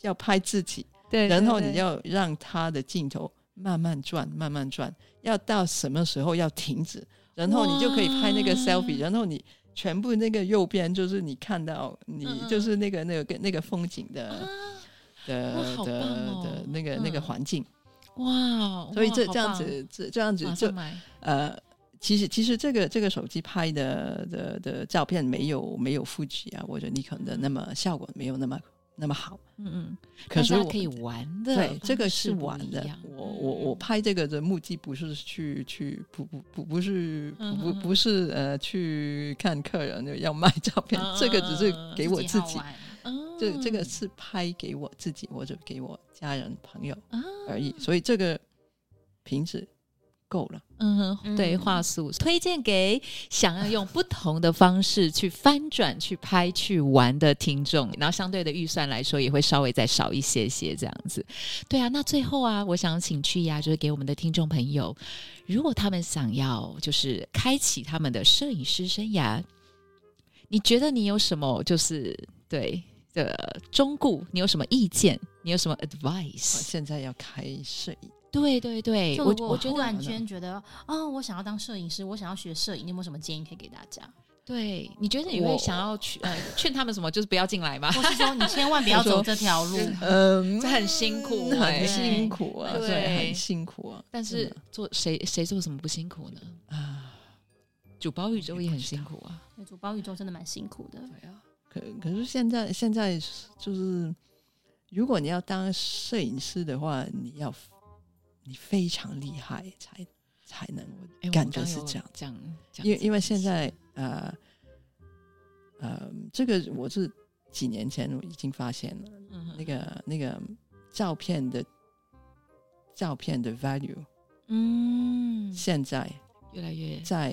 要拍自己，对，然后你要让它的镜头慢慢转，慢慢转，要到什么时候要停止，然后你就可以拍那个 selfie，然后你全部那个右边就是你看到你就是那个那个那个风景的啊的的哦。的那个那个嗯环境，哇，所以这这样子这这样子就呃。其实，其实这个这个手机拍的的的照片没有没有富士啊或者尼康的那么效果没有那么那么好，嗯嗯，可是我可以玩的，对，这个是玩的。我我我嗯。拍这个的目的不是去去不不不不是不不是呃去看客人要卖照片，这个只是给我自己，这这个是拍给我自己或者给我家人朋友啊。而已，所以这个品质够了。嗯哼，对，嗯话术推荐给想要用不同的方式去翻转、去拍、去玩的听众，然后相对的预算来说也会稍微再少一些些这样子。对啊，那最后啊，我想请去呀，就是给我们的听众朋友，如果他们想要就是开启他们的摄影师生涯，你觉得你有什么就是对的忠顾？你有什么意见？你有什么 advice？现在要开摄影，对对对，我我突然间觉得，哦，我想要当摄影师，我想要学摄影，你有没有什么建议可以给大家？对，你觉得你会想要去呃劝他们什么？就是不要进来吗？或是说你千万不要走这条路？嗯这很辛苦欸很辛苦啊，对对，很辛苦啊。但是做谁谁做什么不辛苦呢？啊，主包宇宙也很辛苦啊。对主包宇宙真的蛮辛苦的。对啊，可可是现在现在就是，如果你要当摄影师的话，你要你非常厉害才才能，我感觉是这样。这样，因为因为现在呃呃，这个我是几年前我已经发现了，嗯那个那个照片的照片的 value 嗯，现在越来越在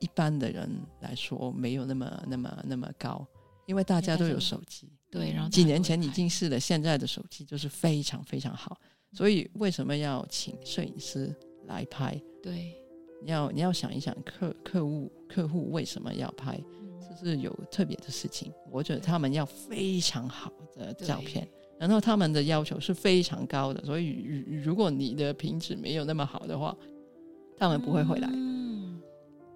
一般的人来说没有那么那么那么高，因为大家都有手机。对，然后几年前已经是了，现在的手机就是非常非常好。所以为什么要请摄影师来拍。对，你要你要想一想客客户客户为什么要拍，这是有特别的事情。我觉得他们要非常好的照片，然后他们的要求是非常高的，所以如果你的品质没有那么好的话，他们不会回来。嗯，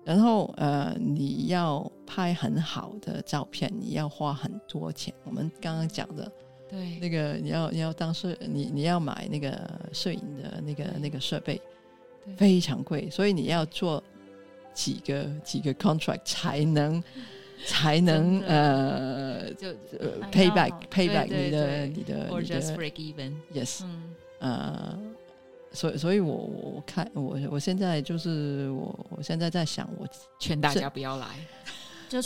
然后呃，你要拍很好的照片，你要花很多钱。我们刚刚讲的。对，那个你要你要当摄你你要买那个摄影的那个那个设备，非常贵，所以你要做几个几个 contract 才能 才能呃就呃 payback payback 你的你的 or just break even yes 呃，所以所以我我看我我现在就是我我现在在想我劝大家不要来。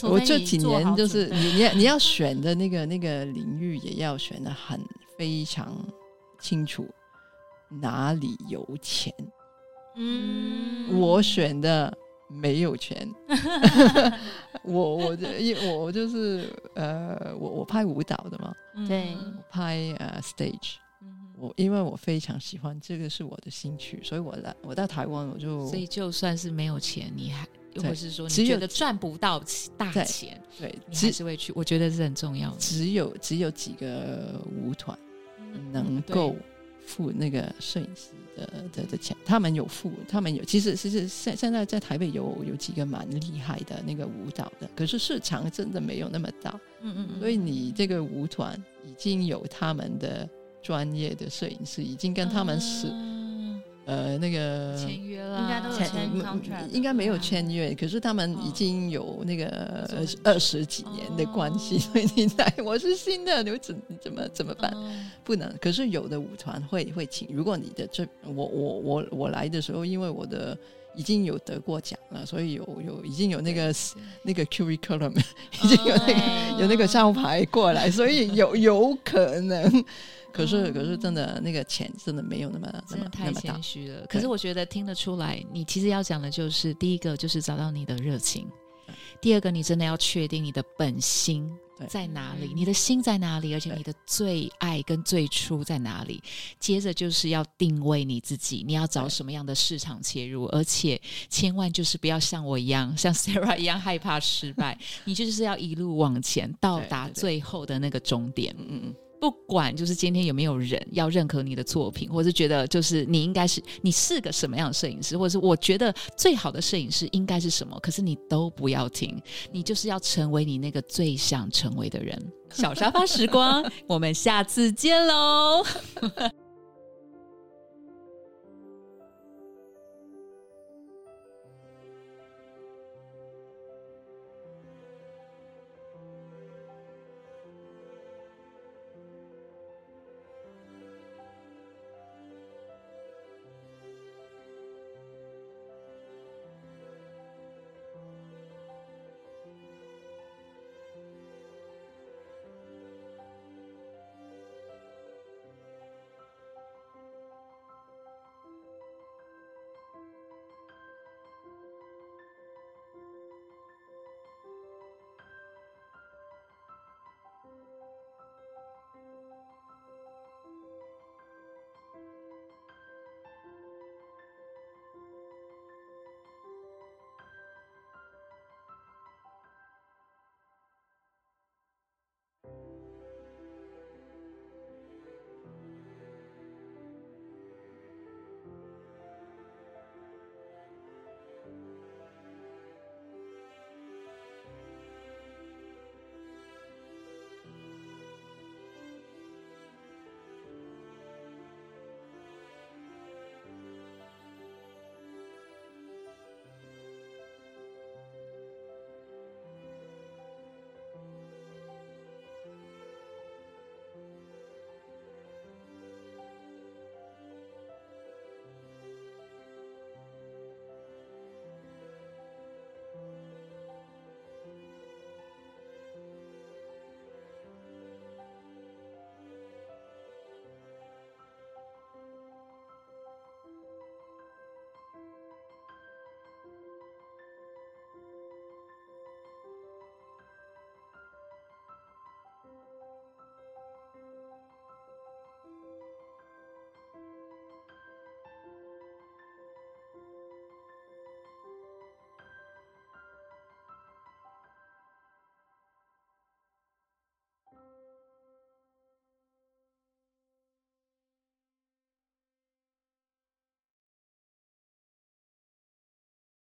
我这几年就是你你你要选的那个那个领域也要选的很非常清楚，哪里有钱？嗯，我选的没有钱。我我因我我就是呃，我我拍舞蹈的嘛，对，拍呃 stage。我因为我非常喜欢这个是我的兴趣，所以我来我到台湾我就所以就算是没有钱，你还。或者是说，你觉得赚不到大钱，对，你还是会去。我觉得是很重要的。只有只有几个舞团能够付那个摄影师的的的钱，他们有付，他们有。其实其实现现在在台北有有几个蛮厉害的那个舞蹈的，可是市场真的没有那么大。嗯嗯。所以你这个舞团已经有他们的专业的摄影师，已经跟他们是。呃，那个签约了，应该都签，应该没有签约，可是他们已经有那个二十几年的关系，所以你来，我是新的，你怎怎么怎么办？不能。可是有的舞团会会请，如果你的这我我我我来的时候，因为我的已经有得过奖了，所以有有已经有那个那个 curriculum，已经有那个有那个招牌过来，所以有有可能。可是，可是，真的那个钱真的没有那么那么太谦虚了。可是我觉得听得出来，你其实要讲的就是，第一个就是找到你的热情，第二个你真的要确定你的本心在哪里，你的心在哪里，而且你的最爱跟最初在哪里。接着就是要定位你自己，你要找什么样的市场切入，而且千万就是不要像我一样，像 Sarah 一样害怕失败，你就是要一路往前，到达最后的那个终点。嗯嗯。不管就是今天有没有人要认可你的作品，或是觉得就是你应该是你是个什么样的摄影师，或者是我觉得最好的摄影师应该是什么，可是你都不要听，你就是要成为你那个最想成为的人。小沙发时光，我们下次见喽。